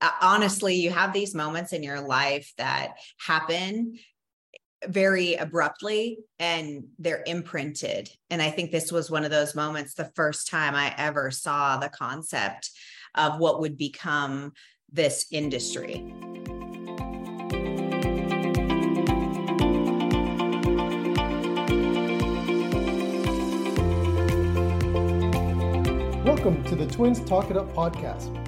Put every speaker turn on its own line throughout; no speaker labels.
Uh, honestly, you have these moments in your life that happen very abruptly and they're imprinted. And I think this was one of those moments, the first time I ever saw the concept of what would become this industry.
Welcome to the Twins Talk It Up podcast,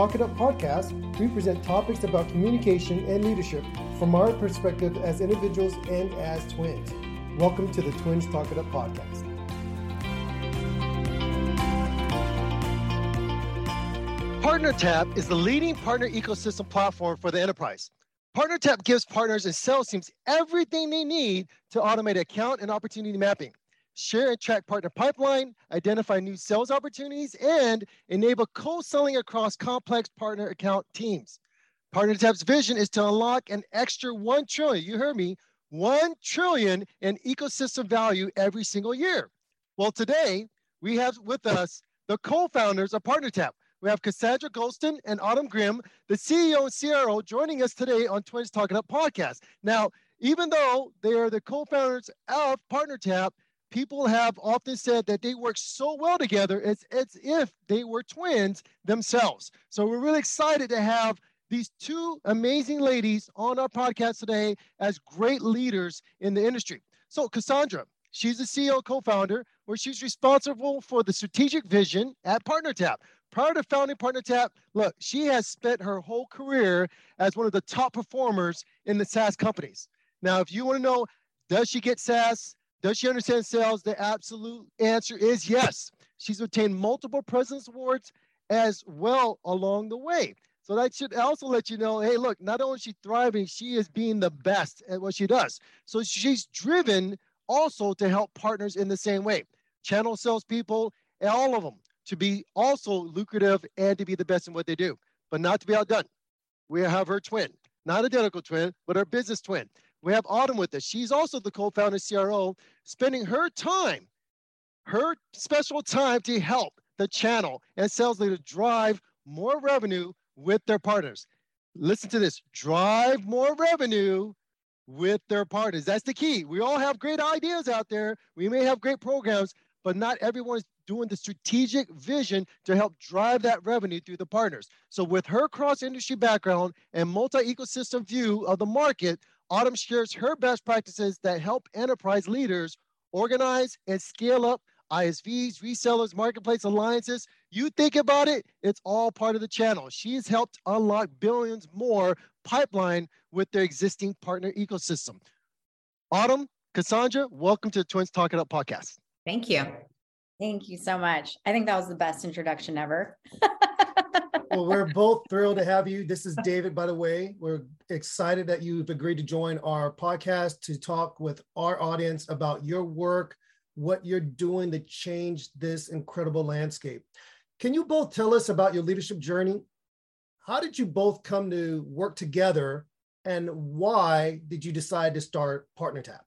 Talk It Up podcast, we present topics about communication and leadership from our perspective as individuals and as twins. Welcome to the Twins Talk It Up podcast.
PartnerTap is the leading partner ecosystem platform for the enterprise. PartnerTap gives partners and sales teams everything they need to automate account and opportunity mapping share and track partner pipeline, identify new sales opportunities, and enable co-selling across complex partner account teams. PartnerTap's vision is to unlock an extra 1 trillion, you heard me, 1 trillion in ecosystem value every single year. Well, today we have with us the co-founders of PartnerTap. We have Cassandra Gholston and Autum Grimm, the CEO and CRO, joining us today on Twins Talk It Up podcast. Now, even though they are the co-founders of PartnerTap, people have often said that they work so well together as, as if they were twins themselves. So we're really excited to have these two amazing ladies on our podcast today as great leaders in the industry. So Cassandra, she's the CEO co-founder, where she's responsible for the strategic vision at PartnerTap. Prior to founding PartnerTap, look, she has spent her whole career as one of the top performers in the SaaS companies. Now, if you want to know, does she get SaaS? Does she understand sales? The absolute answer is yes. She's obtained multiple President's Awards as well along the way. So that should also let you know, hey, look, not only is she thriving, she is being the best at what she does. So she's driven also to help partners in the same way, channel salespeople, all of them to be also lucrative and to be the best in what they do, but not to be outdone. We have her twin, not identical twin, but her business twin. We have Autum with us. She's also the co-founder CRO, spending her time, her special time to help the channel and sales leaders drive more revenue with their partners. Listen to this, drive more revenue with their partners. That's the key. We all have great ideas out there. We may have great programs, but not everyone is doing the strategic vision to help drive that revenue through the partners. So with her cross industry background and multi-ecosystem view of the market, Autum shares her best practices that help enterprise leaders organize and scale up ISVs, resellers, marketplace alliances. You think about it, it's all part of the channel. She's helped unlock billions more pipeline with their existing partner ecosystem. Autum, Cassandra, welcome to the Twins Talk It Up podcast.
Thank you.
Thank you so much. I think that was the best introduction ever.
well, we're both thrilled to have you. This is David, by the way. We're excited that you've agreed to join our podcast to talk with our audience about your work, what you're doing to change this incredible landscape. Can you both tell us about your leadership journey? How did you both come to work together, and why did you decide to start PartnerTap?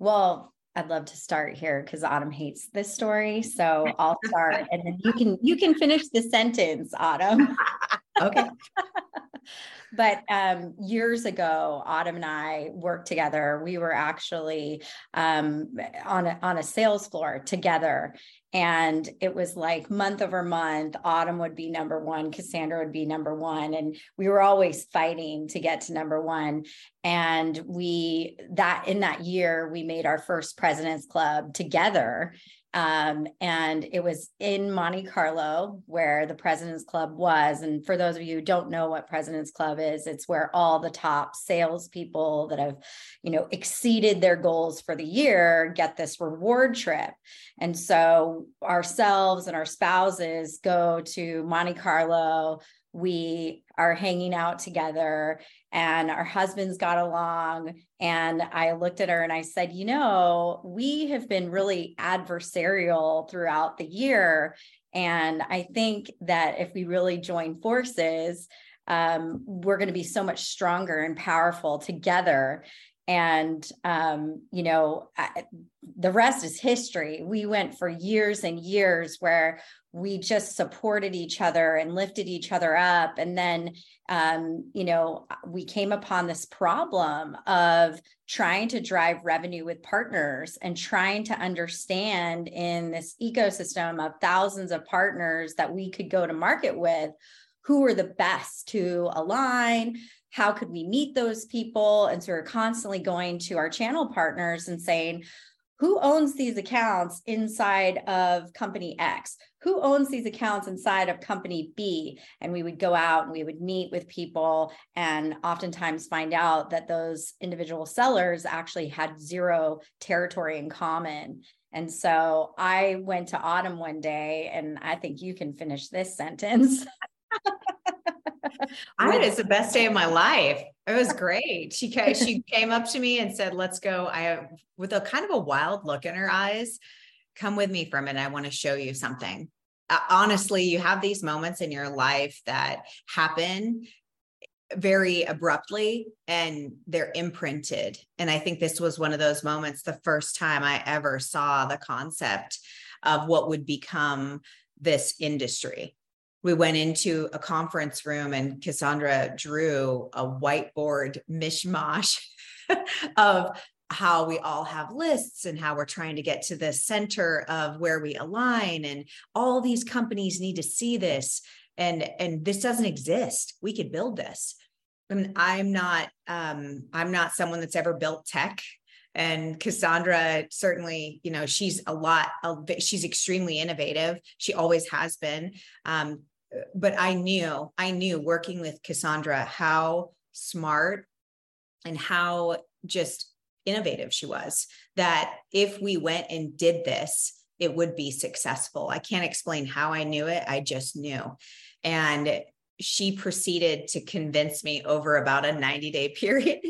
Well, I'd love to start here because Autum hates this story. So I'll start and then you can you can finish the sentence, Autum.
okay.
but um, years ago, Autum and I worked together. We were actually um, on a, on a sales floor together, and it was like month over month. Autum would be number one, Cassandra would be number one, and we were always fighting to get to number one. And we that in that year we made our first President's Club together, um, and it was in Monte Carlo where the President's Club was. And for those of you who don't know what President's Club is, it's where all the top salespeople that have, you know, exceeded their goals for the year get this reward trip. And so ourselves and our spouses go to Monte Carlo we are hanging out together and our husbands got along and i looked at her and i said you know we have been really adversarial throughout the year and i think that if we really join forces um, we're going to be so much stronger and powerful together and um, you know I, the rest is history. We went for years and years where we just supported each other and lifted each other up. And then um, you know we came upon this problem of trying to drive revenue with partners and trying to understand in this ecosystem of thousands of partners that we could go to market with who were the best to align how could we meet those people and so we're constantly going to our channel partners and saying who owns these accounts inside of company X? Who owns these accounts inside of company B? And we would go out and we would meet with people and oftentimes find out that those individual sellers actually had zero territory in common. And so I went to Autum one day, and I think you can finish this sentence.
I had it's the best day of my life. It was great. She came, she came up to me and said, "Let's go." I with a kind of a wild look in her eyes. Come with me for a minute. I want to show you something. Uh, honestly, you have these moments in your life that happen very abruptly and they're imprinted. And I think this was one of those moments the first time I ever saw the concept of what would become this industry we went into a conference room and Cassandra drew a whiteboard mishmash of how we all have lists and how we're trying to get to the center of where we align and all these companies need to see this. And and this doesn't exist. We could build this. And i'm not um i'm not someone that's ever built tech. And cassandra certainly you know she's a lot of she's extremely innovative. She always has been. Um, but I knew, I knew working with Cassandra how smart and how just innovative she was that if we went and did this, it would be successful. I can't explain how I knew it. I just knew. And she proceeded to convince me over about a 90 day period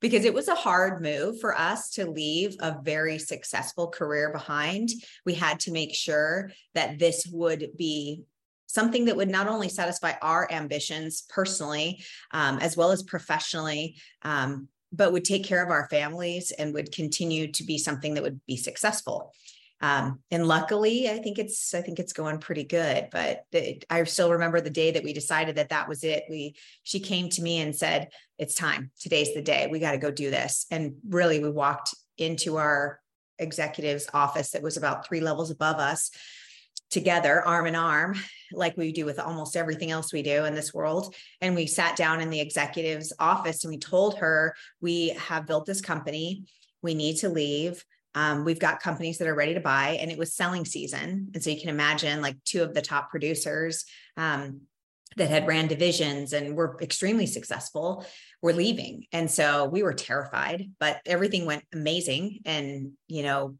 because it was a hard move for us to leave a very successful career behind. We had to make sure that this would be something that would not only satisfy our ambitions personally um, as well as professionally um, but would take care of our families and would continue to be something that would be successful. Um, and luckily i think it's i think it's going pretty good but i still remember the day that we decided that that was it. We she came to me and said it's time. Today's the day. We got to go do this. And really we walked into our executive's office that was about three levels above us together arm in arm like we do with almost everything else we do in this world. And we sat down in the executive's office and we told her we have built this company. We need to leave. Um, we've got companies that are ready to buy. And it was selling season. And so you can imagine like two of the top producers um, that had ran divisions and were extremely successful were leaving. And so we were terrified but everything went amazing. And you know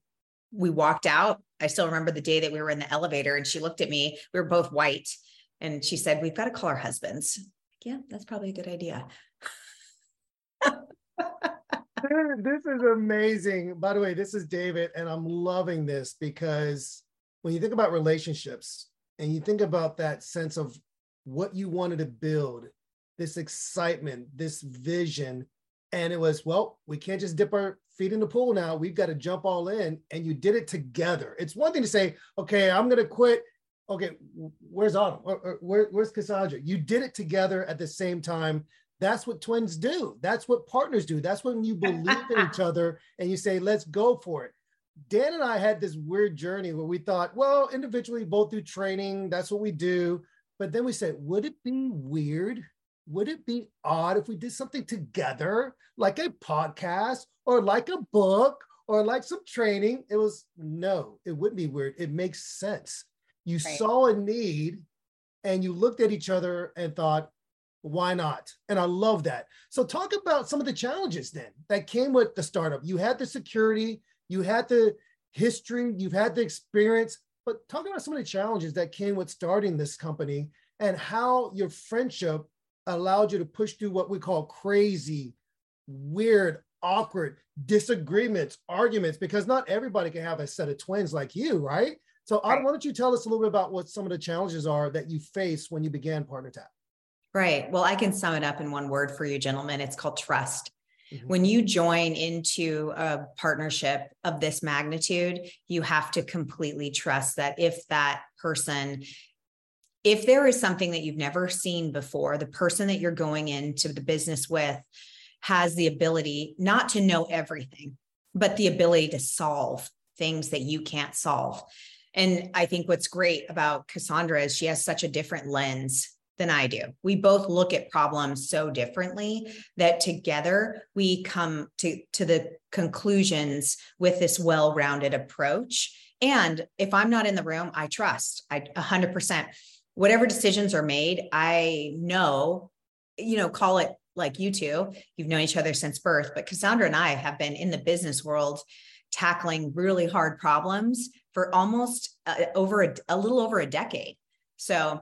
we walked out I still remember the day that we were in the elevator and she looked at me. We were both white and she said, We've got to call our husbands. Yeah, that's probably a good idea.
this is amazing. By the way, this is David, and I'm loving this because when you think about relationships and you think about that sense of what you wanted to build, this excitement, this vision, and it was, well, we can't just dip our feet in the pool now. We've got to jump all in. And you did it together. It's one thing to say, okay, I'm going to quit. Okay, where's Autum? Where, where's Cassandra? You did it together at the same time. That's what twins do. That's what partners do. That's when you believe in each other and you say, let's go for it. Dan and I had this weird journey where we thought, well, individually, both do training. That's what we do. But then we said, would it be weird would it be odd if we did something together, like a podcast or like a book or like some training? It was no, it wouldn't be weird. It makes sense. You right. saw a need and you looked at each other and thought, why not? And I love that. So, talk about some of the challenges then that came with the startup. You had the security, you had the history, you've had the experience, but talk about some of the challenges that came with starting this company
and how your friendship allowed you to push through what we call crazy, weird, awkward disagreements, arguments, because not everybody can have a set of twins like you, right? So, right. why don't you tell us a little bit about what some of the challenges are that you faced when you began PartnerTap?
Right. Well, I can sum it up in one word for you, gentlemen. It's called trust. Mm-hmm. When you join into a partnership of this magnitude, you have to completely trust that if that person if there is something that you've never seen before, the person that you're going into the business with has the ability not to know everything, but the ability to solve things that you can't solve. And I think what's great about Cassandra is she has such a different lens than I do. We both look at problems so differently that together we come to, to the conclusions with this well rounded approach. And if I'm not in the room, I trust I 100%. Whatever decisions are made, I know, you know, call it like you two, you've known each other since birth, but Cassandra and I have been in the business world tackling really hard problems for almost uh, over a, a, little over a decade. So,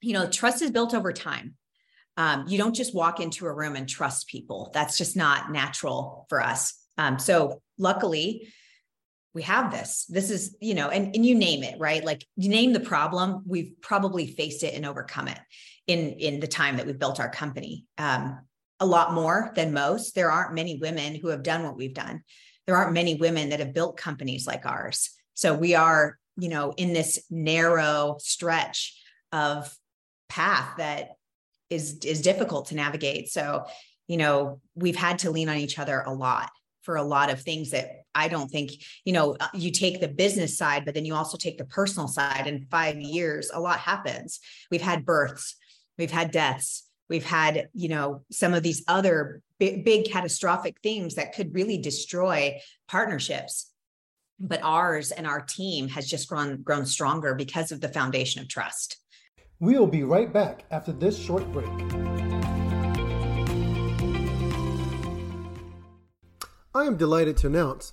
you know, trust is built over time. Um, you don't just walk into a room and trust people. That's just not natural for us. Um, so, luckily, we have this. This is, you know, and, and you name it, right? Like you name the problem, we've probably faced it and overcome it in in the time that we've built our company. Um, a lot more than most. There aren't many women who have done what we've done. There aren't many women that have built companies like ours. So we are, you know, in this narrow stretch of path that is is difficult to navigate. So, you know, we've had to lean on each other a lot for a lot of things that I don't think, you know, uh, you take the business side, but then you also take the personal side. In five years, a lot happens. We've had births, we've had deaths we've had you know some of these other big, big catastrophic things that could really destroy partnerships but ours and our team has just grown grown stronger because of the foundation of trust
we'll be right back after this short break I am delighted to announce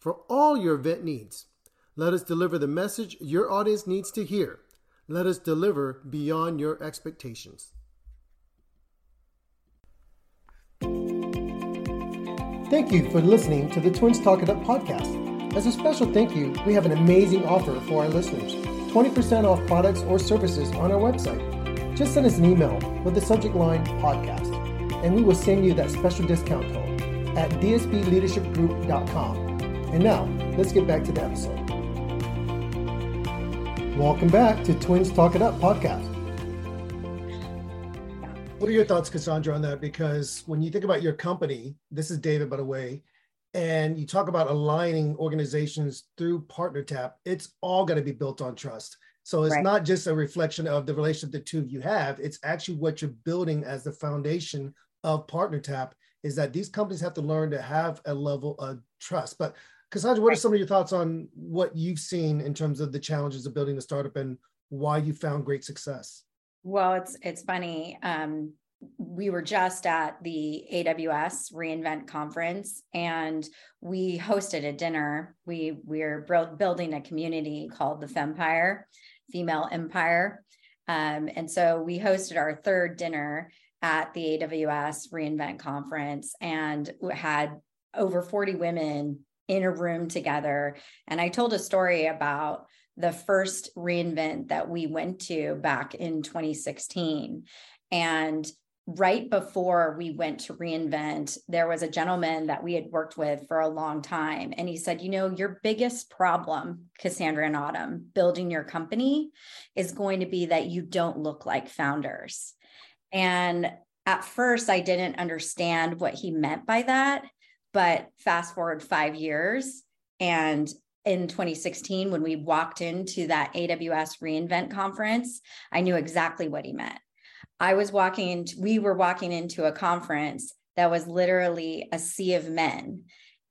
for all your event needs. Let us deliver the message your audience needs to hear let us deliver beyond your expectations. Thank you for listening to the Twins Talk It Up podcast. As a special thank you, we have an amazing offer for our listeners 20% off products or services on our website. Just send us an email with the subject line podcast, and we will send you that special discount code at dsbleadershipgroup.com. And now, let's get back to the episode. Welcome back to Twins Talk It Up podcast. What are your thoughts, Cassandra, on that? Because when you think about your company, this is David, by the way, and you talk about aligning organizations through PartnerTap, it's all going to be built on trust. So it's right. not just a reflection of the relationship the two of you have, it's actually what you're building as the foundation of PartnerTap is that these companies have to learn to have a level of trust. But Cassandra, what are some of your thoughts on what you've seen in terms of the challenges of building a startup and why you found great success?
Well, it's it's funny. Um, we were just at the AWS reInvent conference and we hosted a dinner. We we're building a community called the Fempire, Female Empire. Um, and so we hosted our third dinner at the AWS reInvent conference and had over 40 women in a room together. And I told a story about the first reInvent that we went to back in 2016. And right before we went to reInvent, there was a gentleman that we had worked with for a long time. And he said, You know, your biggest problem, Cassandra and Autum, building your company is going to be that you don't look like founders. And at first, I didn't understand what he meant by that. But fast forward five years, and in 2016, when we walked into that AWS reInvent conference, I knew exactly what he meant. I was walking into, we were walking into a conference that was literally a sea of men.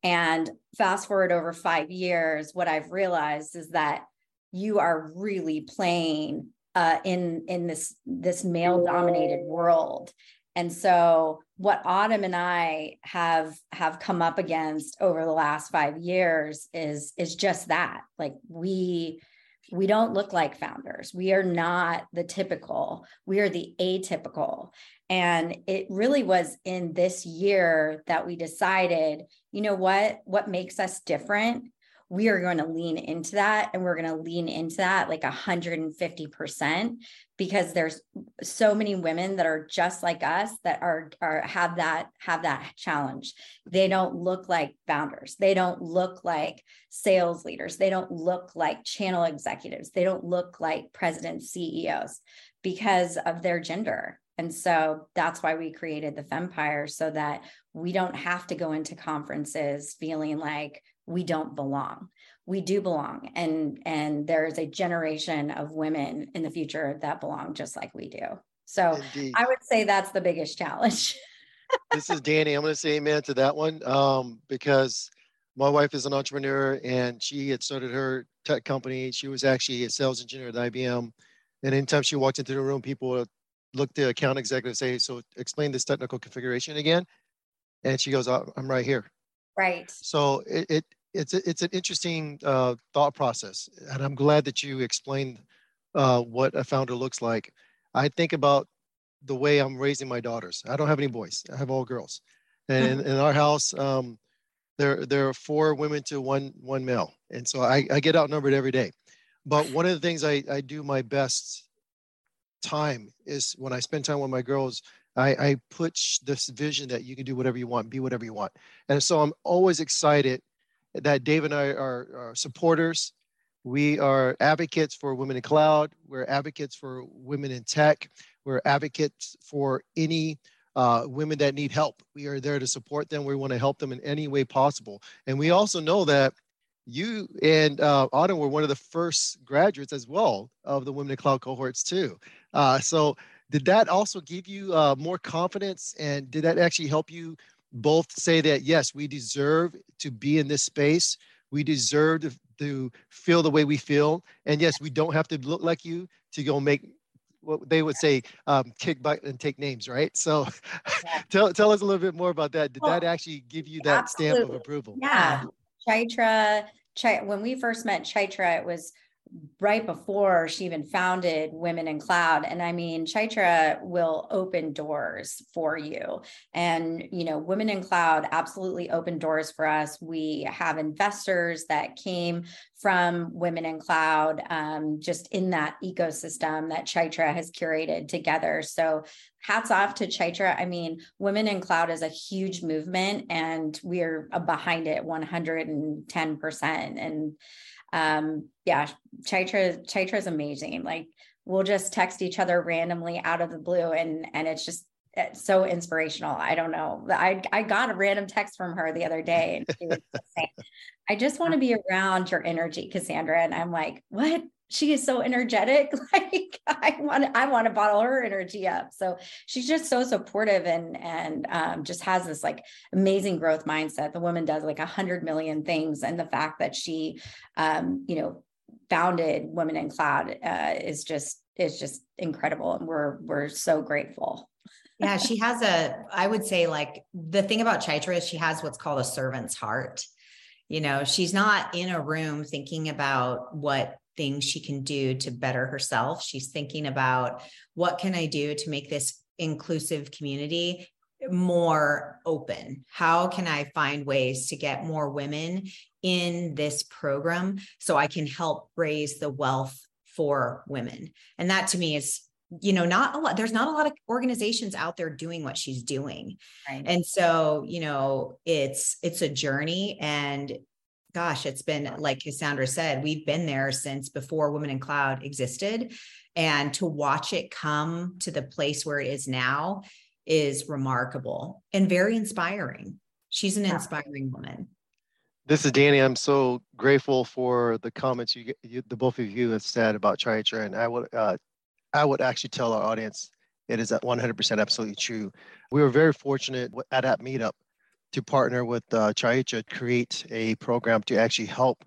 And fast forward over five years, what I've realized is that you are really playing uh, in in this this male dominated world and so what Autum and I have have come up against over the last 5 years is is just that. Like we we don't look like founders. We are not the typical. We are the atypical. And it really was in this year that we decided, you know what, what makes us different we are going to lean into that and we're going to lean into that like 150% because there's so many women that are just like us that are are have that have that challenge. They don't look like founders. They don't look like sales leaders. They don't look like channel executives. They don't look like president ceos because of their gender. And so that's why we created the Fempire so that we don't have to go into conferences feeling like we don't belong. We do belong. And and there's a generation of women in the future that belong just like we do. So Indeed. i would say that's the biggest challenge.
This is danny. I'm going to say amen to that one um, because my wife is an entrepreneur and she had started her tech company. She was actually a sales engineer at ibm and anytime she walked into the room people would look the account executive say so explain this technical configuration again. And she goes oh, i'm right here.
Right.
So it, it it's a, it's an interesting uh, thought process, and I'm glad that you explained uh, what a founder looks like. I think about the way I'm raising my daughters. I don't have any boys. I have all girls, and in, in our house, um, there there are four women to one one male, and so I, I get outnumbered every day. But one of the things I, I do my best time is when I spend time with my girls I, I push this vision that you can do whatever you want, be whatever you want. And so I'm always excited that Dave and I are, are supporters. We are advocates for women in cloud. We're advocates for women in tech. We're advocates for any uh, women that need help. We are there to support them. We want to help them in any way possible. And we also know that you and uh, Autum were one of the first graduates as well of the Women in Cloud cohorts too. Uh, so did that also give you uh, more confidence and did that actually help you both say that yes we deserve to be in this space we deserve to, to feel the way we feel and yes we don't have to look like you to go make what they would say um, kick butt and take names right so yeah. tell, tell us a little bit more about that did well, that actually give you that absolutely. stamp of approval
yeah chaitra Ch- when we first met chaitra it was right before she even founded Women in Cloud. And I mean, Chaitra will open doors for you. And, you know, Women in Cloud absolutely opened doors for us. We have investors that came from Women in Cloud, um, just in that ecosystem that Chaitra has curated together. So hats off to Chaitra. I mean, Women in Cloud is a huge movement and we're behind it 110%. And um yeah chaitra chaitra is amazing. Like we'll just text each other randomly out of the blue and and it's just it's so inspirational. I don't know. I i got a random text from her the other day and she was saying i just want to be around your energy cassandra. And i'm like what she is so energetic like i want i want to bottle her energy up. So she's just so supportive and and um, just has this like amazing growth mindset. The woman does like a hundred million things and the fact that she um, you know founded women in cloud uh, is just is just incredible and we're we're so grateful.
Yeah she has a i would say like the thing about chaitra is she has what's called a servant's heart. You know she's not in a room thinking about what things she can do to better herself. She's thinking about what can I do to make this inclusive community more open? How can I find ways to get more women in this program so I can help raise the wealth for women? And that to me is you know not a lot there's not a lot of organizations out there doing what she's doing right. and so you know it's it's a journey and gosh it's been like cassandra said we've been there since before women in cloud existed and to watch it come to the place where it is now is remarkable and very inspiring. She's an inspiring woman.
This is Danny. I'm so grateful for the comments you, you the both of you have said about Chaitra, and I would uh, I would actually tell our audience it is at 100% absolutely true. We were very fortunate at that meetup to partner with uh, Chaitra, create a program to actually help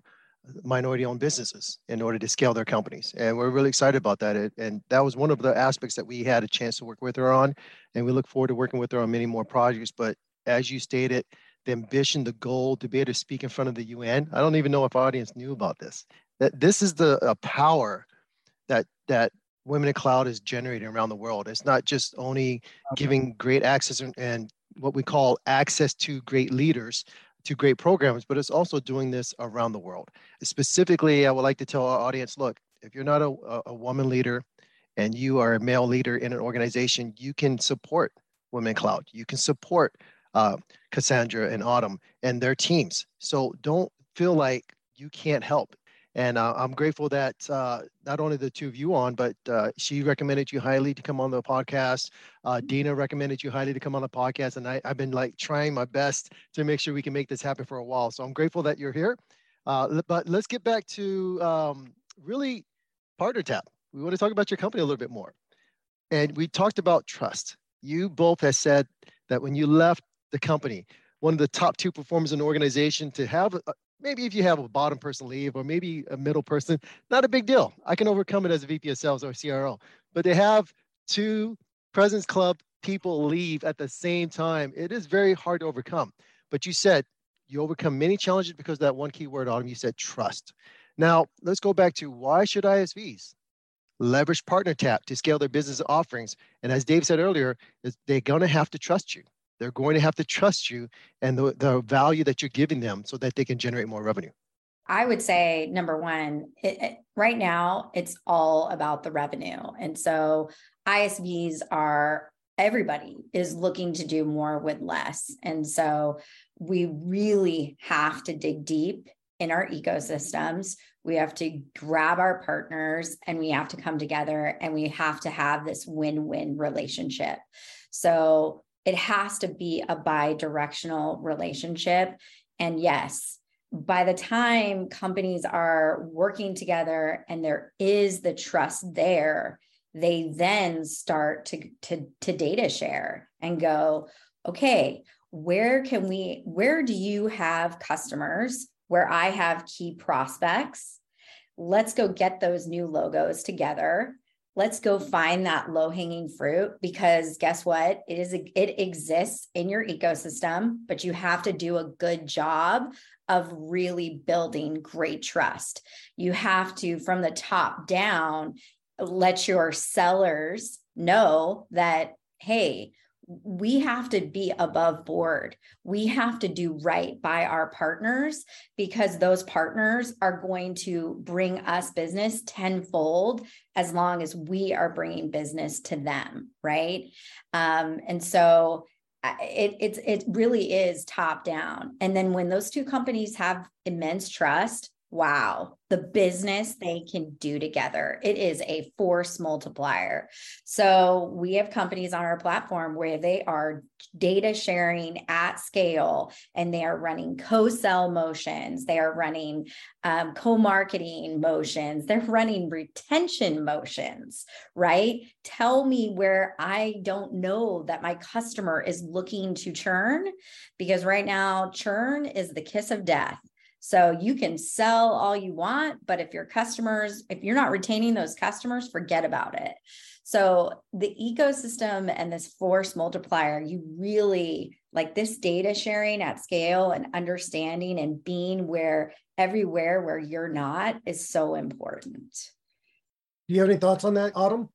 minority owned businesses in order to scale their companies. And we're really excited about that. And that was one of the aspects that we had a chance to work with her on. And we look forward to working with her on many more projects. But as you stated, the ambition, the goal to be able to speak in front of the UN. I don't even know if our audience knew about this. That this is the uh, power that that Women in Cloud is generating around the world. It's not just only giving great access and, and what we call access to great leaders, to great programs, but it's also doing this around the world. Specifically, I would like to tell our audience look, if you're not a, a woman leader and you are a male leader in an organization, you can support Women Cloud. You can support uh, Cassandra and Autum and their teams. So don't feel like you can't help. And uh, I'm grateful that uh, not only the two of you on, but uh, she recommended you highly to come on the podcast. Uh. Dina recommended you highly to come on the podcast. And I, have been like trying my best to make sure we can make this happen for a while. So I'm grateful that you're here. Uh, but let's get back to um, really PartnerTap. We want to talk about your company a little bit more. And we talked about trust. You both have said that when you left the company, one of the top two performers in the organization to have maybe if you have a bottom person leave or maybe a middle person, not a big deal. I can overcome it as a VP of sales or CRO. But to have two President's Club people leave at the same time, it is very hard to overcome. But you said you overcome many challenges because that one key word, Autum, you said trust. Now, let's go back to why should ISVs leverage PartnerTap to scale their business offerings? And as Dave said earlier, they're going to have to trust you. They're going to have to trust you and the, the value that you're giving them so that they can generate more revenue.
I would say number one, it, it, right now it's all about the revenue. And so ISVs are everybody is looking to do more with less. And so we really have to dig deep in our ecosystems. We have to grab our partners and we have to come together and we have to have this win win relationship. So it has to be a bi directional relationship. And yes, by the time companies are working together and there is the trust there, they then start to, to, to data share and go, okay, where can we, where do you have customers where I have key prospects? Let's go get those new logos together let's go find that low hanging fruit because guess what? It is it exists in your ecosystem but you have to do a good job of really building great trust. You have to from the top down let your sellers know that hey we have to be above board. We have to do right by our partners because those partners are going to bring us business tenfold as long as we are bringing business to them, right? Um, and so it it's it really is top down. And then when those two companies have immense trust, wow, the business they can do together. It is a force multiplier. So we have companies on our platform where they are data sharing at scale and they are running co-sell motions, they are running um, co-marketing motions, they're running retention motions, right? Tell me where I don't know that my customer is looking to churn because right now churn is the kiss of death so you can sell all you want, but if your customers, if you're not retaining those customers, forget about it. So the ecosystem and this force multiplier, you really like this data sharing at scale and understanding and being where everywhere where you're not is so important.
Do you have any thoughts on that, Autum?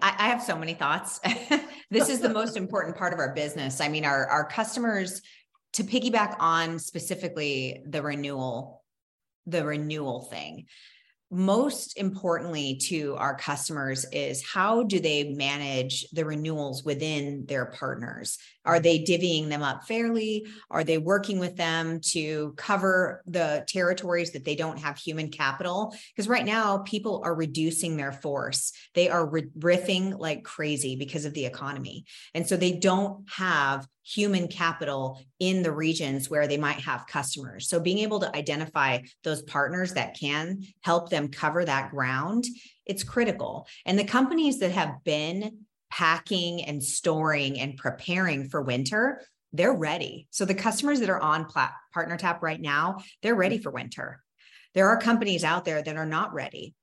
I, I have so many thoughts. this is the most important part of our business. I mean, our, our customers, to piggyback on specifically the renewal, the renewal thing, most importantly to our customers is how do they manage the renewals within their partners? Are mm-hmm. they divvying them up fairly? Are they working with them to cover the territories that they don't have human capital? Because right now people are reducing their force. They are riffing like crazy because of the economy. And so they don't have human capital in the regions where they might have customers. So being able to identify those partners that can help them cover that ground, it's critical. And the companies that have been packing and storing and preparing for winter, they're ready. So the customers that are on Plat- PartnerTap right now, they're ready for winter. There are companies out there that are not ready.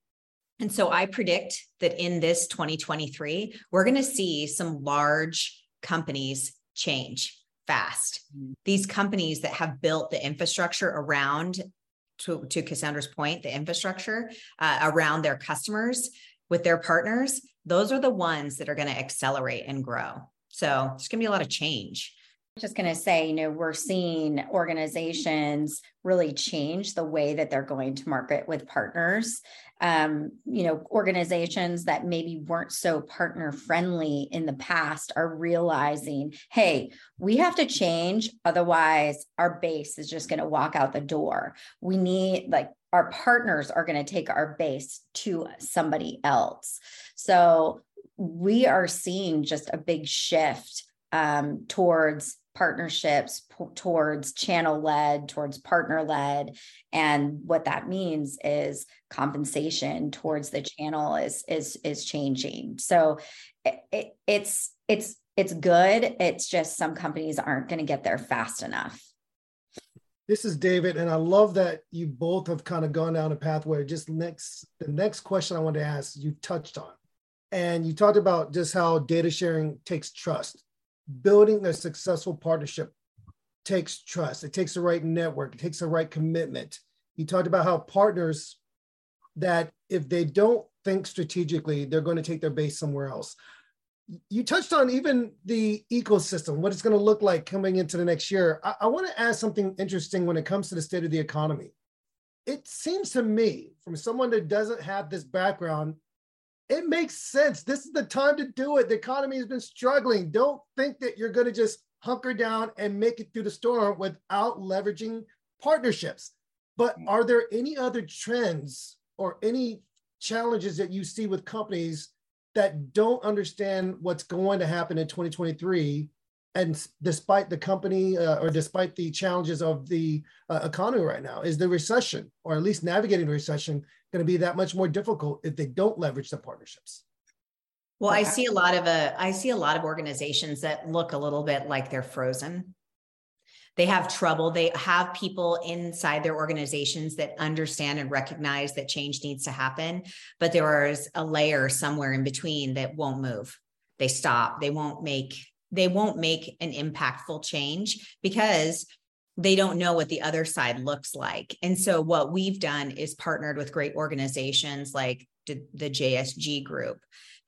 And so I predict that in this 2023, we're going to see some large companies change fast. Mm-hmm. These companies that have built the infrastructure around, to, to Cassandra's point, the infrastructure uh, around their customers with their partners, those are the ones that are going to accelerate and grow. So there's going to be a lot of change
just going to say, you know, we're seeing organizations really change the way that they're going to market with partners. Um, you know, organizations that maybe weren't so partner friendly in the past are realizing, hey, we have to change. Otherwise, our base is just going to walk out the door. We need, like, our partners are going to take our base to somebody else. So we are seeing just a big shift um, towards partnerships p- towards channel led towards partner led. And what that means is compensation towards the channel is is is changing. So it, it, it's it's it's good. It's just some companies aren't going to get there fast enough.
This is david and i love that you both have kind of gone down a pathway just next the next question i want to ask you touched on. And you talked about just how data sharing takes trust building a successful partnership takes trust. It takes the right network. It takes the right commitment. You talked about how partners that if they don't think strategically, they're going to take their base somewhere else. You touched on even the ecosystem, what it's going to look like coming into the next year. I, I want to ask something interesting when it comes to the state of the economy. It seems to me, from someone that doesn't have this background, it makes sense. This is the time to do it. The economy has been struggling. Don't think that you're going to just hunker down and make it through the storm without leveraging partnerships. But mm. are there any other trends or any challenges that you see with companies that don't understand what's going to happen in 2023 and despite the company uh, or despite the challenges of the uh, economy right now is the recession or at least navigating the recession going to be that much more difficult if they don't leverage the partnerships.
Well, I see a lot of a uh, I see a lot of organizations that look a little bit like they're frozen. They have trouble. They have people inside their organizations that understand and recognize that change needs to happen, but there is a layer somewhere in between that won't move. They stop. They won't make they won't make an impactful change because they don't know what the other side looks like. And so what we've done is partnered with great organizations like the, JSG group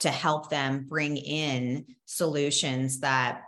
to help them bring in solutions that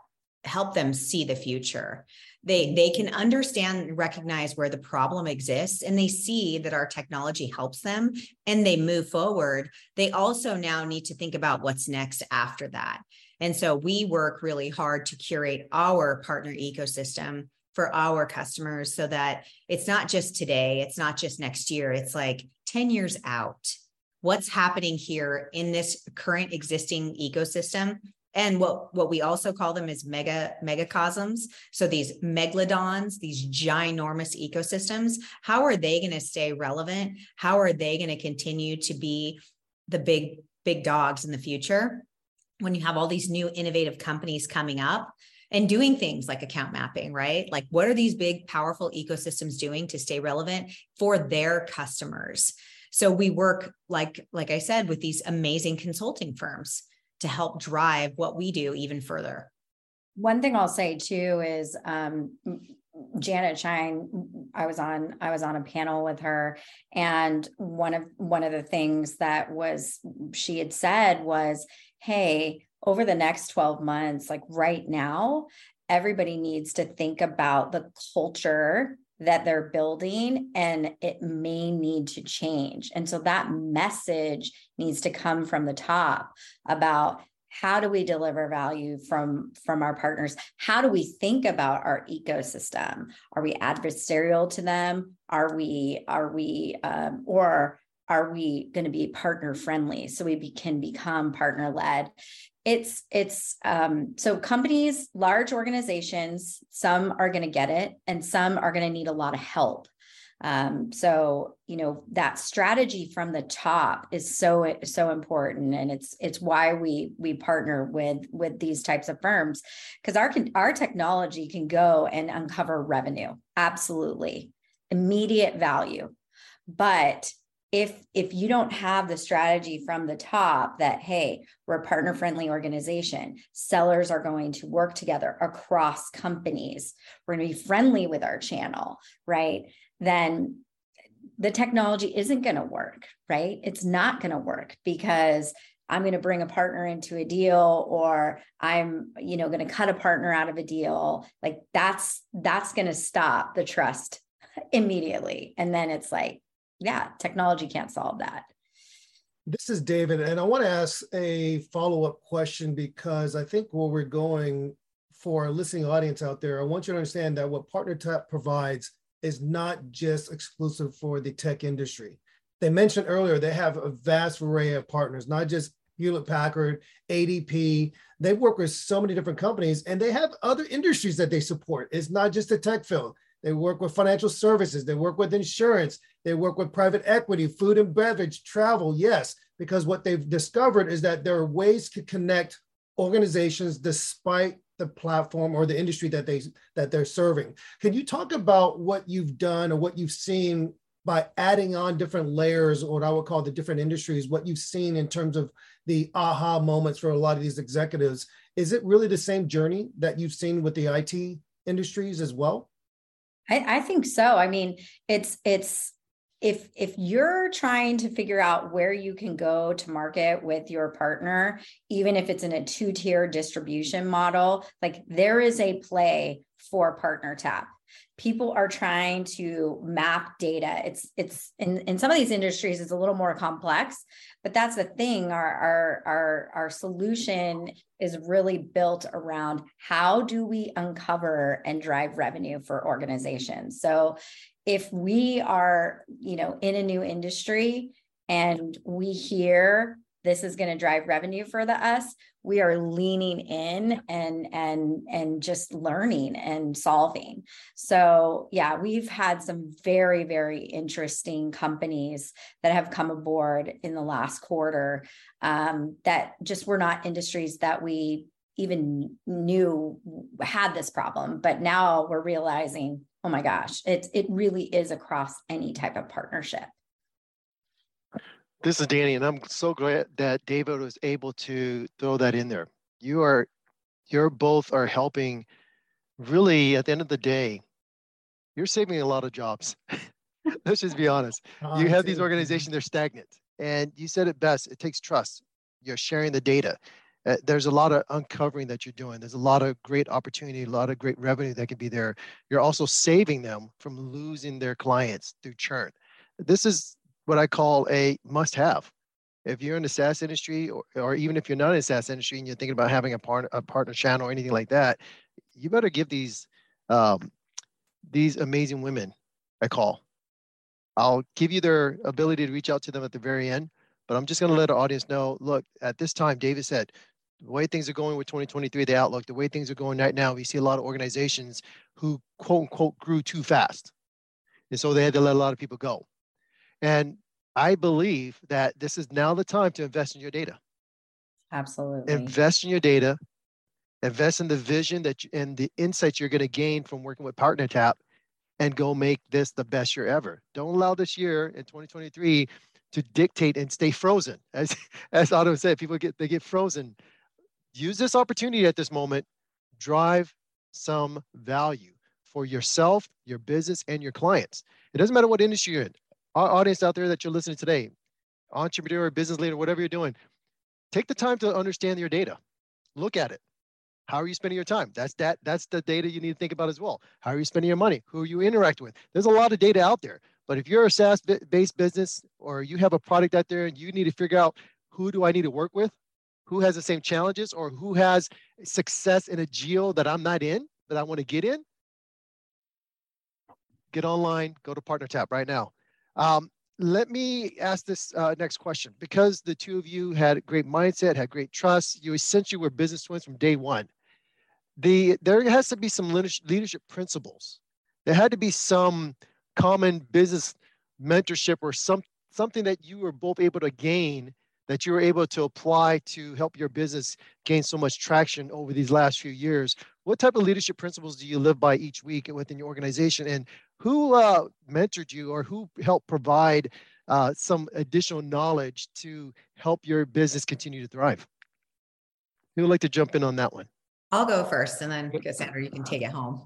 help them see the future. They they can understand and recognize where the problem exists and they see that our technology helps them and they move forward. They also now need to think about what's next after that and so we work really hard to curate our partner ecosystem for our customers so that it's not just today, it's not just next year, it's like 10 years out. What's happening here in this current existing ecosystem? And what, what we also call them is mega megacosms. So these megalodons, these ginormous ecosystems, how are they going to stay relevant? How are they going to continue to be the big, big dogs in the future? When you have all these new innovative companies coming up, and doing things like account mapping, right? Like, what are these big, powerful ecosystems doing to stay relevant for their customers? So we work, like, like I said, with these amazing consulting firms to help drive what we do even further.
One thing I'll say too is um, Janet Schijns, I was on I was on a panel with her, and one of one of the things that was she had said was, "Hey, over the next 12 months, like right now, everybody needs to think about the culture that they're building and it may need to change. And so that message needs to come from the top about how do we deliver value from from our partners? How do we think about our ecosystem? Are we adversarial to them? Are we are we um, or are we going to be partner friendly? So we be, can become partner led. It's it's um, so companies large organizations some are going to get it and some are going to need a lot of help. Um, so you know that strategy from the top is so so important and it's it's why we we partner with with these types of firms because our can, our technology can go and uncover revenue absolutely. Immediate value. But if if you don't have the strategy from the top that hey we're a partner friendly organization sellers are going to work together across companies we're going to be friendly with our channel right? Then the technology isn't going to work right? It's not going to work because i'm going to bring a partner into a deal or i'm you know going to cut a partner out of a deal. Like that's that's going to stop the trust immediately. And then it's like yeah, technology can't solve that.
This is David, and I want to ask a follow up question because I think where we're going for a listening audience out there, I want you to understand that what PartnerTap provides is not just exclusive for the tech industry. They mentioned earlier they have a vast array of partners, not just Hewlett Packard, ADP. They work with so many different companies and they have other industries that they support. It's not just the tech field. They work with financial services. They work with insurance. They work with private equity, food and beverage, travel. Yes, because what they've discovered is that there are ways to connect organizations despite the platform or the industry that they that they're serving. Can you talk about what you've done or what you've seen by adding on different layers or what I would call the different industries, what you've seen in terms of the aha moments for a lot of these executives? Is it really the same journey that you've seen with the IT industries as well?
I, I think so. I mean, it's it's if if you're trying to figure out where you can go to market with your partner even if it's in a two tier distribution model like there is a play for PartnerTap people are trying to map data. It's it's in, in some of these industries it's a little more complex but that's the thing. Our our our, our solution is really built around how do we uncover and drive revenue for organizations. So if we are you know in a new industry and we hear this is going to drive revenue for the us we are leaning in and and and just learning and solving. So yeah we've had some very very interesting companies that have come aboard in the last quarter um, that just were not industries that we even knew had this problem but now we're realizing oh my gosh it, it really is across any type of partnership
this is Danny, and I'm so glad that David was able to throw that in there. You are, you're both are helping. Really, at the end of the day, you're saving a lot of jobs. Let's just be honest. You have these organizations; they're stagnant, and you said it best. It takes trust. You're sharing the data. Uh, there's a lot of uncovering that you're doing. There's a lot of great opportunity, a lot of great revenue that can be there. You're also saving them from losing their clients through churn. This is what I call a must have. If you're in the SaaS industry, or, or even if you're not in the SaaS industry and you're thinking about having a, part, a partner channel or anything like that, you better give these um, these amazing women a call. I'll give you their ability to reach out to them at the very end, but I'm just going to let our audience know look, at this time, David said, the way things are going with 2023, the outlook, the way things are going right now, we see a lot of organizations who quote unquote grew too fast. And so they had to let a lot of people go. And I believe that this is now the time to invest in your data.
Absolutely.
Invest in your data, invest in the vision that you, and the insights you're going to gain from working with PartnerTap and go make this the best year ever. Don't allow this year in 2023 to dictate and stay frozen. As as Otto said, people get they get frozen. Use this opportunity at this moment, drive some value for yourself, your business, and your clients. It doesn't matter what industry you're in our audience out there that you're listening today, entrepreneur, business leader, whatever you're doing, take the time to understand your data. look at it. How are you spending your time? That's that. That's the data you need to think about as well. How are you spending your money? Who are you interacting with? There's a lot of data out there. But if you're a SaaS-based business or you have a product out there and you need to figure out who do I need to work with, who has the same challenges, or who has success in a geo that I'm not in, that I want to get in, get online, go to PartnerTap right now. Um, let me ask this uh, next question because the two of you had great mindset, had great trust. You essentially were business twins from day one. The there has to be some leadership principles. There had to be some common business mentorship or some something that you were both able to gain that you were able to apply to help your business gain so much traction over these last few years. What type of leadership principles do you live by each week within your organization? And who uh, mentored you or who helped provide uh, some additional knowledge to help your business continue to thrive? Who would like to jump in on that one?
I'll go first and then Cassandra, you can take it home.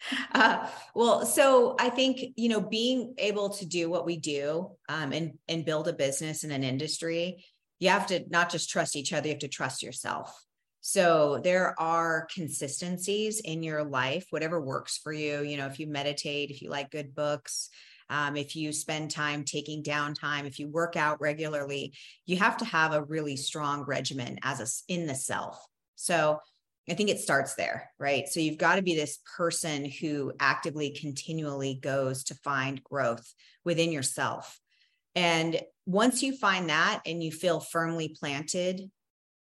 Uh, well, so I think you know being able to do what we do um, and and build a business in an industry, you have to not just trust each other, you have to trust yourself. So there are consistencies in your life, whatever works for you. You know, if you meditate, if you like good books, um, if you spend time taking downtime, if you work out regularly, you have to have a really strong regimen as a in the self. So I think it starts there, right? So you've got to be this person who actively, continually goes to find growth within yourself. And once you find that and you feel firmly planted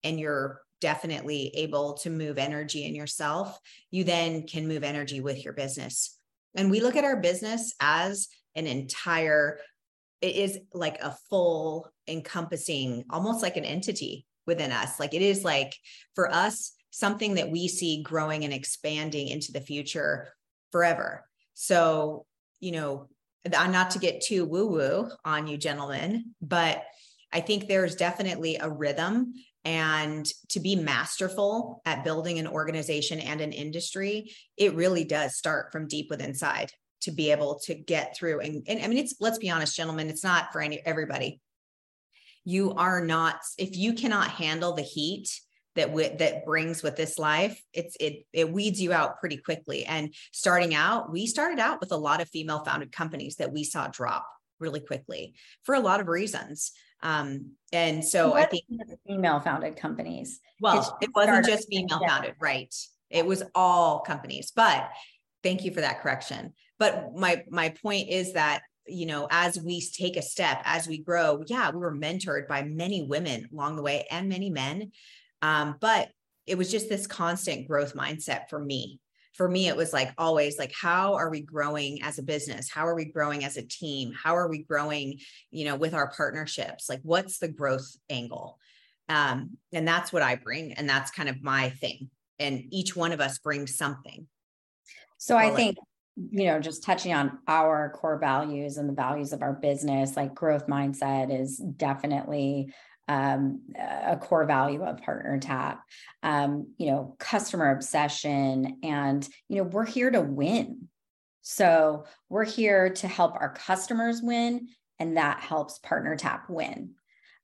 and you're definitely able to move energy in yourself, you then can move energy with your business. And we look at our business as an entire, it is like a full encompassing, almost like an entity within us. Like it is like for us, something that we see growing and expanding into the future forever. So, you know, I'm uh, not to get too woo woo on you, gentlemen, but I think there's definitely a rhythm and to be masterful at building an organization and an industry, it really does start from deep within inside to be able to get through. And, and I mean, it's, let's be honest, gentlemen, it's not for any, everybody. You are not, if you cannot handle the heat that w- that brings with this life it's it it weeds you out pretty quickly. And starting out we started out with a lot of female founded companies that we saw drop really quickly for a lot of reasons. Um, and so i think
female founded companies.
Well it wasn't just female founded right. It was all companies. But thank you for that correction. But my my point is that you know as we take a step as we grow yeah we were mentored by many women along the way and many men um, but it was just this constant growth mindset for me. For me, it was like always like, how are we growing as a business? How are we growing as a team? How are we growing, you know, with our partnerships? Like, what's the growth angle? Um, and that's what I bring. And that's kind of my thing. And each one of us brings something.
So I think you know, just touching on our core values and the values of our business, like growth mindset is definitely um, a core value of PartnerTap um, you know customer obsession and you know we're here to win. So we're here to help our customers win and that helps PartnerTap win.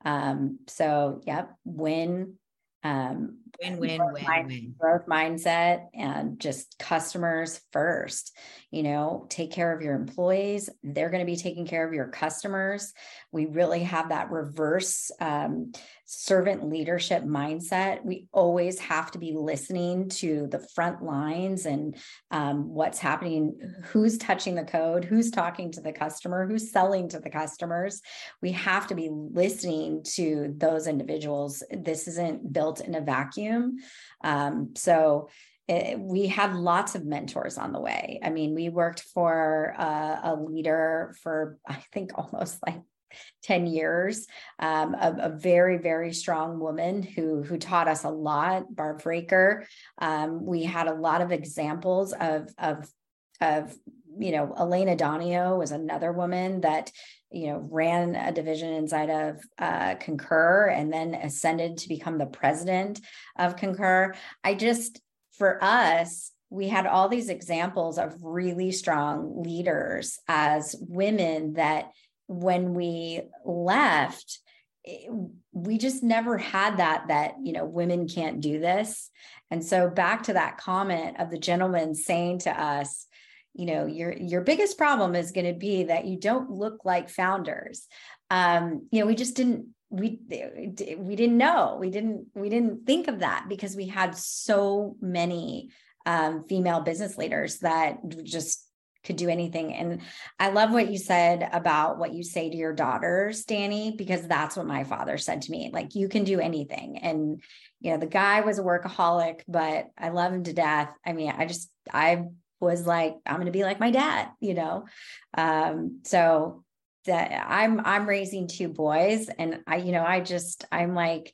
Um, so yep win
um, win win
growth
win,
mind,
win.
growth mindset and just customers first you know take care of your employees. They're going to be taking care of your customers. We really have that reverse um, servant leadership mindset we always have to be listening to the front lines and um, what's happening who's touching the code who's talking to the customer who's selling to the customers. We have to be listening to those individuals. This isn't built in a vacuum. Um, so it, we had lots of mentors on the way. I mean, we worked for uh, a leader for, I think, almost like 10 years um, a, a, very very strong woman who who taught us a lot barb Raker. Um, we had a lot of examples of of of you know elena donio was another woman that you know ran a division inside of uh, concur and then ascended to become the president of concur i just for us, we had all these examples of really strong leaders as women that when we left, we just never had that that you know women can't do this. And so back to that comment of the gentleman saying to us you know your your biggest problem is going to be that you don't look like founders. Um you know we just didn't we we didn't know. We didn't we didn't think of that because we had so many um, female business leaders that just could do anything. And I love what you said about what you say to your daughters, Danny, because that's what my father said to me. Like, you can do anything. And, you know, the guy was a workaholic, but I love him to death. I mean, I just, I was like, I'm going to be like my dad, you know? Um, so that I'm, I'm raising two boys and I, you know, I just, I'm like,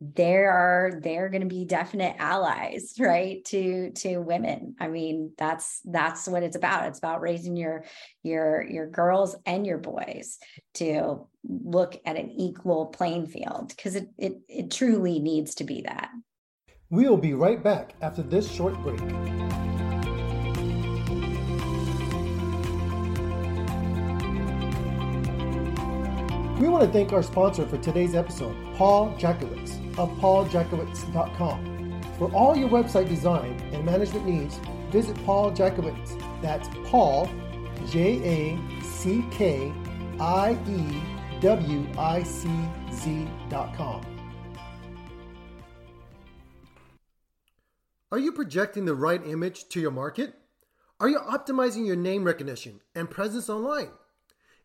there are they're going to be definite allies right to to women. I mean that's that's what it's about. It's about raising your your your girls and your boys to look at an equal playing field because it, it it truly needs to be that.
We'll be right back after this short break. We want to thank our sponsor for today's episode, Paul Jackiewicz of pauljackiewicz.com. For all your website design and management needs, visit Paul Jackiewicz. That's Paul, J A C K I E W I C Z.com. Are you projecting the right image to your market? Are you optimizing your name recognition and presence online?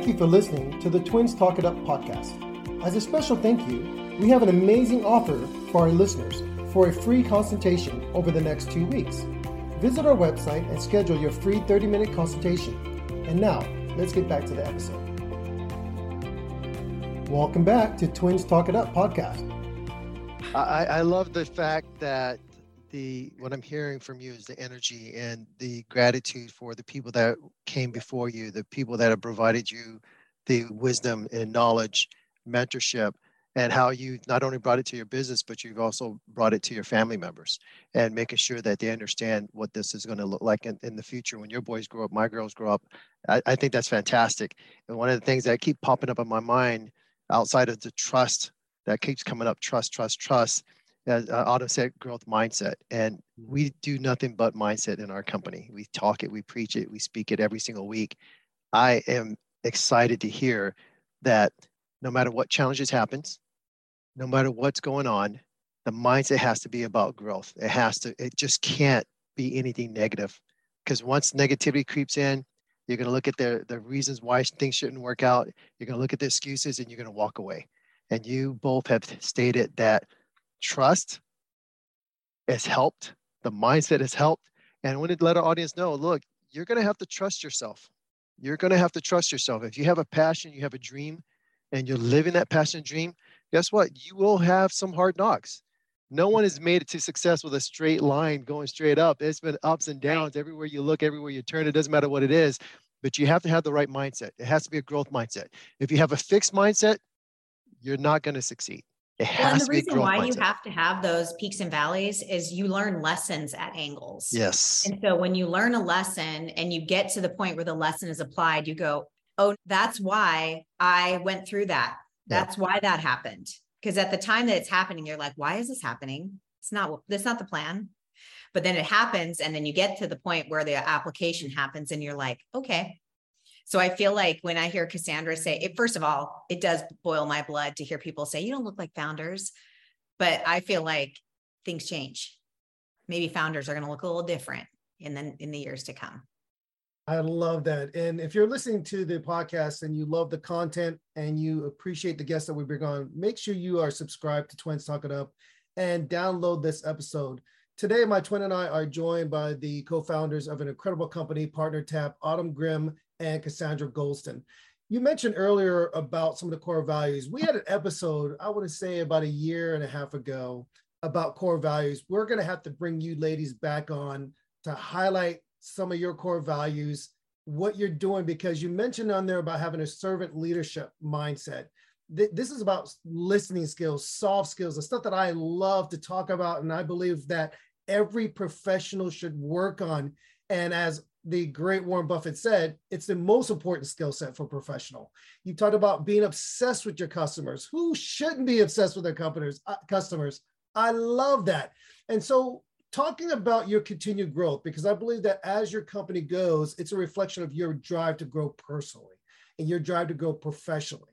Thank you for listening to the Twins Talk It Up podcast. As a special thank you, we have an amazing offer for our listeners for a free consultation over the next two weeks. Visit our website and schedule your free 30 minute consultation. And now, let's get back to the episode. Welcome back to Twins Talk It Up podcast.
I, I love the fact that the what I'm hearing from you is the energy and the gratitude for the people that came before you, the people that have provided you the wisdom and knowledge, mentorship, and how you not only brought it to your business, but you've also brought it to your family members and making sure that they understand what this is going to look like in, in the future when your boys grow up, my girls grow up. I, I think that's fantastic. And one of the things that keep popping up in my mind outside of the trust that keeps coming up, trust, trust, trust, uh, Autum said, growth mindset. And we do nothing but mindset in our company. We talk it, we preach it, we speak it every single week. I am excited to hear that no matter what challenges happens, no matter what's going on, the mindset has to be about growth. It has to, it just can't be anything negative. Because once negativity creeps in, you're going to look at the, the reasons why things shouldn't work out. You're going to look at the excuses and you're going to walk away. And you both have stated that trust has helped. The mindset has helped. And I wanted to let our audience know look, you're going to have to trust yourself. You're going to have to trust yourself. If you have a passion, you have a dream, and you're living that passion dream, guess what? You will have some hard knocks. No one has made it to success with a straight line going straight up. It's been ups and downs everywhere you look, everywhere you turn. It doesn't matter what it is, but you have to have the right mindset. It has to be a growth mindset. If you have a fixed mindset, you're not going to succeed. It has well, and the reason
why
mindset.
you have to have those peaks and valleys is you learn lessons at angles.
Yes.
And so when you learn a lesson and you get to the point where the lesson is applied, you go, oh, that's why I went through that. That's yeah. why that happened. Because at the time that it's happening, you're like, why is this happening? It's not, that's not the plan. But then it happens. And then you get to the point where the application happens and you're like, okay, so I feel like when I hear Cassandra say it, first of all, it does boil my blood to hear people say, you don't look like founders. But I feel like things change. Maybe founders are going to look a little different in the, in the years to come.
I love that. And if you're listening to the podcast and you love the content and you appreciate the guests that we bring on, make sure you are subscribed to Twins Talk It Up and download this episode Today, my twin and I are joined by the co founders of an incredible company, Partner Tap, Autum Grimm and Cassandra Gholston. You mentioned earlier about some of the core values. We had an episode, I want to say about a year and a half ago, about core values. We're going to have to bring you ladies back on to highlight some of your core values, what you're doing, because you mentioned on there about having a servant leadership mindset th- this is about listening skills, soft skills, the stuff that I love to talk about. And I believe that every professional should work on. And as the great Warren Buffett said, it's the most important skill set for professional. You talked about being obsessed with your customers. Who shouldn't be obsessed with their companies, uh, customers? I love that. And so, talking about your continued growth, because I believe that as your company goes, it's a reflection of your drive to grow personally and your drive to grow professionally.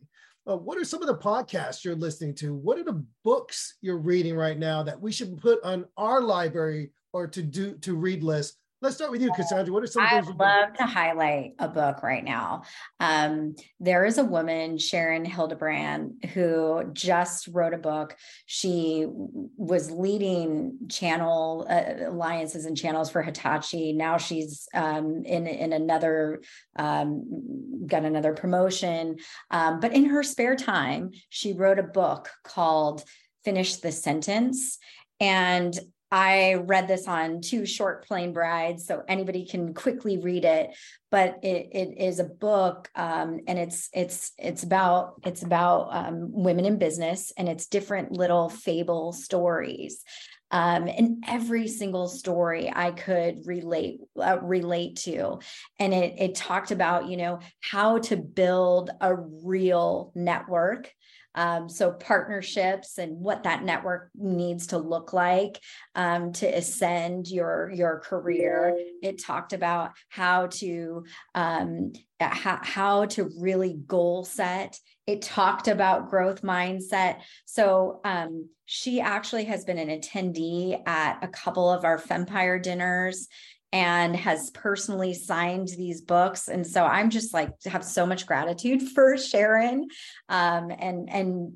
Uh, what are some of the podcasts you're listening to? What are the books you're reading right now that we should put on our library or to do to read list Let's start with you, Cassandra. What are some?
I would love to highlight a book right now. Um, there is a woman, Sharon Hildebrand, who just wrote a book. She was leading channel uh, alliances and channels for Hitachi. Now she's um, in in another um, got another promotion. Um, but in her spare time, she wrote a book called "Finish the Sentence." And I read this on two short plane brides, so anybody can quickly read it. But it, it is a book, um, and it's it's it's about it's about um, women in business, and it's different little fable stories. Um, and every single story I could relate uh, relate to, and it it talked about you know how to build a real network um, so partnerships and what that network needs to look like um, to ascend your your career. It talked about how to um, how, how to really goal set. It talked about growth mindset. So um, she actually has been an attendee at a couple of our Fempire dinners and has personally signed these books. And so i'm just like have so much gratitude for sharon um, and and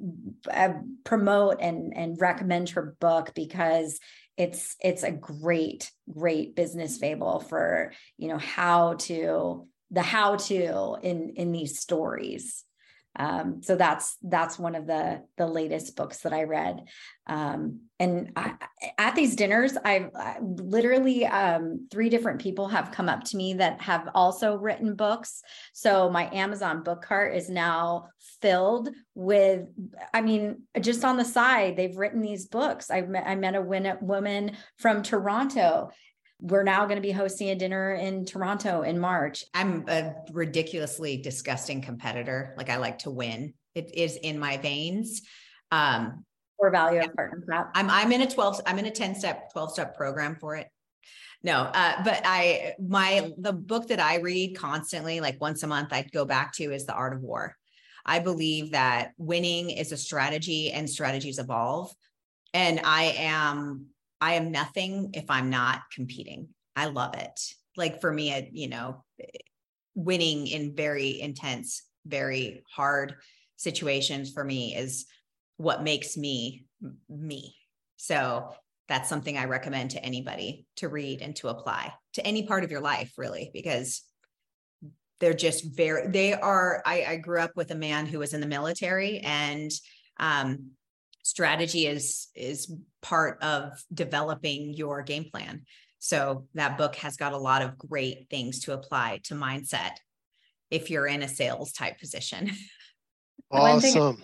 uh, promote and and recommend her book because it's it's a great great business fable for you know how to the how to in in these stories um, so that's that's one of the the latest books that I read. Um, and I, at these dinners, I've I, literally um, three different people have come up to me that have also written books. So my Amazon book cart is now filled with. I mean, just on the side, they've written these books. I met I met a woman from Toronto we're now going to be hosting a dinner in Toronto in March.
I'm a ridiculously disgusting competitor. Like I like to win. It is in my veins. Um,
or value of partner prep.
I'm I'm in a 12 I'm in a 10 step 12 step program for it. No, uh, but I my the book that I read constantly, like once a month, I'd go back to is The Art of War. I believe that winning is a strategy and strategies evolve. And I am I am nothing if I'm not competing. I love it. Like for me, you know, winning in very intense, very hard situations for me is what makes me me. So that's something I recommend to anybody to read and to apply to any part of your life, really, because they're just very, they are. I, I grew up with a man who was in the military and um, strategy is is part of developing your game plan. So that book has got a lot of great things to apply to mindset if you're in a sales type position.
Awesome.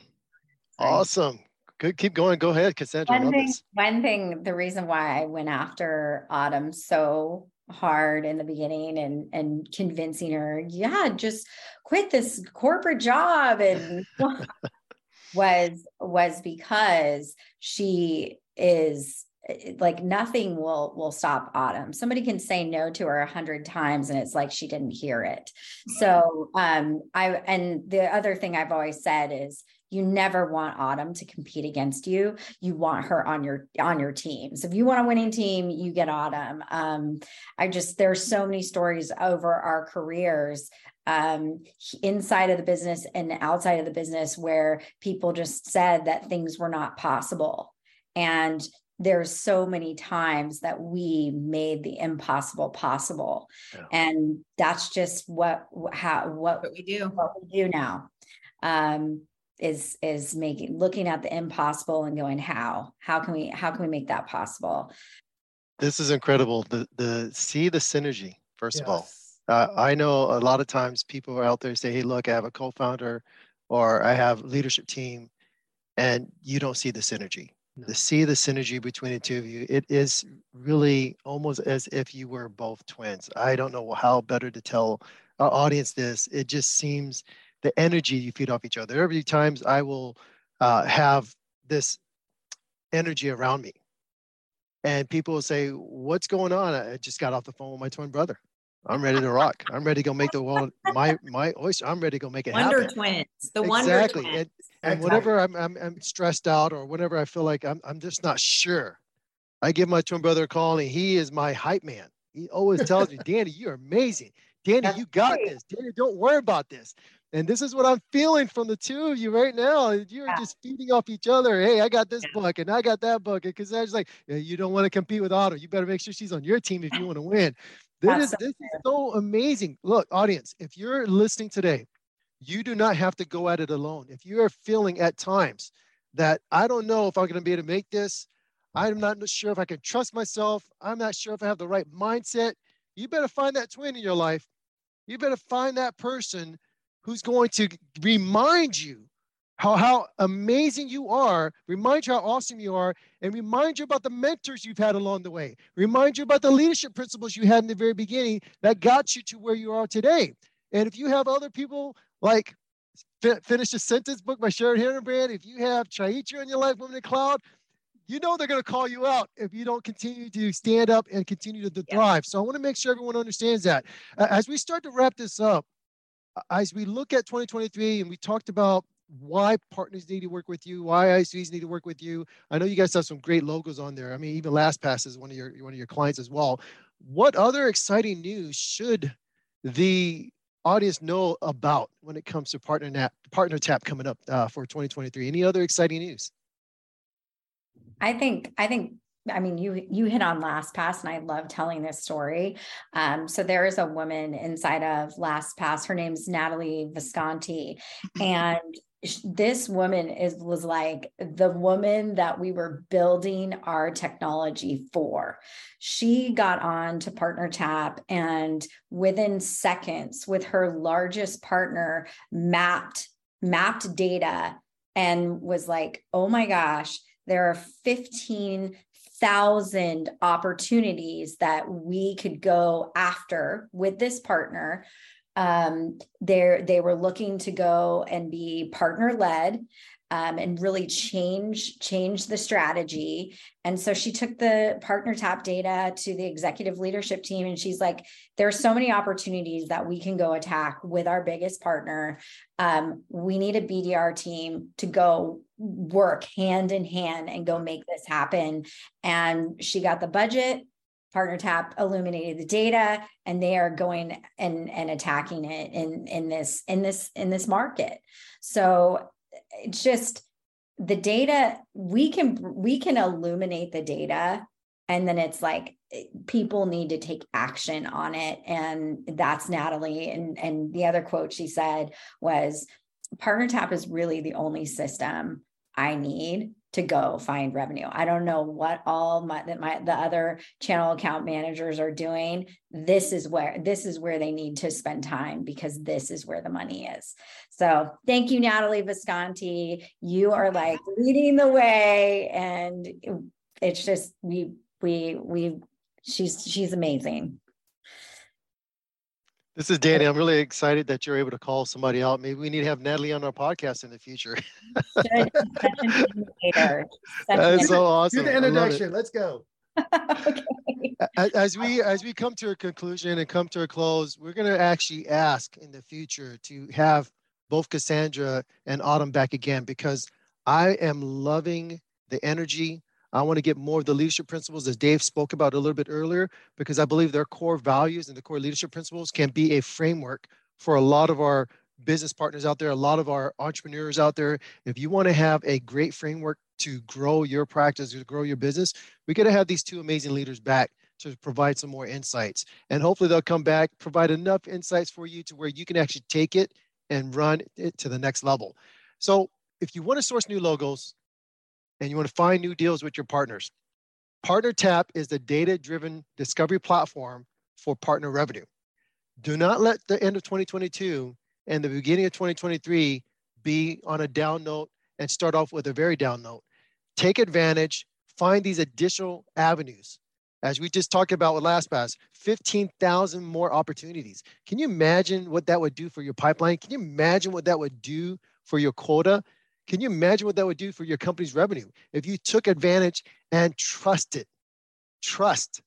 Awesome. Good keep going. Go ahead cassandra.
One thing, one thing the reason why i went after Autum so hard in the beginning and and convincing her yeah just quit this corporate job and was was because she is like nothing will will stop Autum. Somebody can say no to her a hundred times and it's like she didn't hear it. So um i and the other thing i've always said is you never want Autum to compete against you. You want her on your on your team. So if you want a winning team you get Autum. Um i just there's so many stories over our careers um, inside of the business and outside of the business where people just said that things were not possible. And there's so many times that we made the impossible possible yeah. and that's just what how what,
what we do
what we do now um is is making looking at the impossible and going how how can we how can we make that possible
this is incredible the the see the synergy first yes. of all uh, i know a lot of times people are out there say hey look i have a co-founder or i have leadership team and you don't see the synergy. No. to see the synergy between the two of you it is really almost as if you were both twins. I don't know how better to tell our audience this. It just seems the energy you feed off each other. Every times i will uh, have this energy around me and people will say what's going on? I just got off the phone with my twin brother I'm ready to rock. I'm ready to go make the world my my oyster. I'm ready to go make it
Wonder
happen.
Twins, the Wonder exactly. Twins.
And, and whenever I'm, I'm I'm stressed out or whenever I feel like I'm I'm just not sure, I give my twin brother a call and he is my hype man. He always tells me, Danny, you're amazing. Danny, That's you got great. this. Danny, don't worry about this. And this is what I'm feeling from the two of you right now. You're yeah. just feeding off each other. Hey, I got this yeah. book and I got that book. Because I was like, yeah, you don't want to compete with Autum. You better make sure she's on your team if you want to win. This is, this is so amazing. Look, audience, if you're listening today, you do not have to go at it alone. If you are feeling at times that I don't know if I'm going to be able to make this, I'm not sure if I can trust myself, I'm not sure if I have the right mindset, you better find that twin in your life. You better find that person who's going to remind you how, how amazing you are, remind you how awesome you are, and remind you about the mentors you've had along the way. Remind you about the leadership principles you had in the very beginning that got you to where you are today. And if you have other people like Finish a Sentence book by Sharon Hillenbrand, if you have Chaitra in your life, Women in Cloud, you know they're going to call you out if you don't continue to stand up and continue to thrive. So I want to make sure everyone understands that. As we start to wrap this up, as we look at 2023 and we talked about why partners need to work with you, why ISVs need to work with you. I know you guys have some great logos on there. I mean, even LastPass is one of your one of your clients as well. What other exciting news should the audience know about when it comes to partner nap, partner tap coming up uh, for 2023? Any other exciting news?
I think I think I mean, you you hit on LastPass, and I love telling this story. Um, so there is a woman inside of LastPass. Her name's Natalie Visconti, and this woman is was like the woman that we were building our technology for. She got on to PartnerTap, and within seconds, with her largest partner, mapped mapped data and was like, "Oh my gosh." There are 15 thousand opportunities that we could go after with this partner um, they they were looking to go and be partner led um, and really change change the strategy. And so she took the PartnerTap data to the executive leadership team, and she's like, "There are so many opportunities that we can go attack with our biggest partner. Um, we need a BDR team to go work hand in hand and go make this happen." And she got the budget. PartnerTap illuminated the data, and they are going and and attacking it in in this in this in this market. So it's just the data we can we can illuminate the data and then it's like eh, people need to take action on it and that's natalie and and the other quote she said was PartnerTap is really the only system i need to go find revenue. I don't know what all my, my the other channel account managers are doing. This is where this is where they need to spend time because this is where the money is. So thank you, Natalie Visconti. You are like leading the way, and it's just we we we she's she's amazing.
This is Danny. I'm really excited that you're able to call somebody out. Maybe we need to have Natalie on our podcast in the future. That's so awesome.
Do the introduction. Let's go.
okay. As we as we come to a conclusion and come to a close, we're going to actually ask in the future to have both Cassandra and Autum back again because I am loving the energy, I want to get more of the leadership principles as Dave spoke about a little bit earlier, because I believe their core values and the core leadership principles can be a framework for a lot of our business partners out there, a lot of our entrepreneurs out there. If you want to have a great framework to grow your practice, to grow your business, we got to have these two amazing leaders back to provide some more insights. And hopefully they'll come back, provide enough insights for you to where you can actually take it and run it to the next level. So if you want to source new logos and you want to find new deals with your partners, PartnerTap is the data driven discovery platform for partner revenue. Do not let the end of 2022 and the beginning of 2023 be on a down note and start off with a very down note. Take advantage, find these additional avenues. As we just talked about with LastPass, 15,000 more opportunities. Can you imagine what that would do for your pipeline? Can you imagine what that would do for your quota? Can you imagine what that would do for your company's revenue if you took advantage and trusted, trust,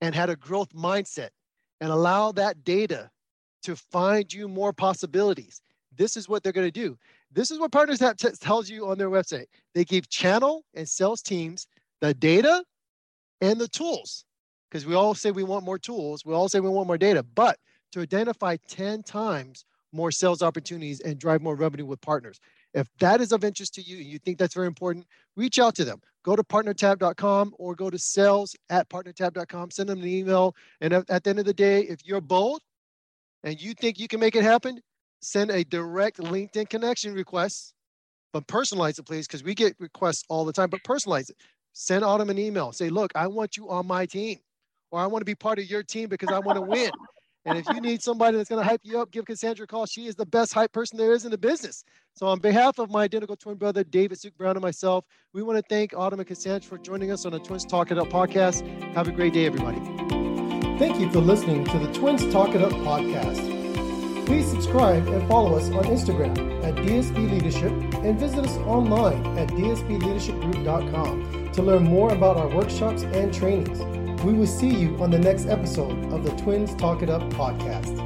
and had a growth mindset and allow that data to find you more possibilities? This is what they're going to do. This is what Partners t- tells you on their website. They give channel and sales teams the data and the tools because we all say we want more tools. We all say we want more data, but to identify 10 times more sales opportunities and drive more revenue with partners. If that is of interest to you and you think that's very important, reach out to them. Go to partnertap.com or go to sales at partnertap.com. Send them an email. And at the end of the day, if you're bold and you think you can make it happen, send a direct LinkedIn connection request, but personalize it, please, because we get requests all the time, but personalize it. Send Autum an email. Say, look, I want you on my team, or I want to be part of your team because I want to win. And if you need somebody that's going to hype you up, give Cassandra a call. She is the best hype person there is in the business. So, on behalf of my identical twin brother, David Suk Brown, and myself, we want to thank Autum and Cassandra for joining us on the Twins Talk It Up podcast. Have a great day, everybody.
Thank you for listening to the Twins Talk It Up podcast. Please subscribe and follow us on Instagram at DSB Leadership and visit us online at dsbleadershipgroup.com to learn more about our workshops and trainings. We will see you on the next episode of the Twins Talk It Up podcast.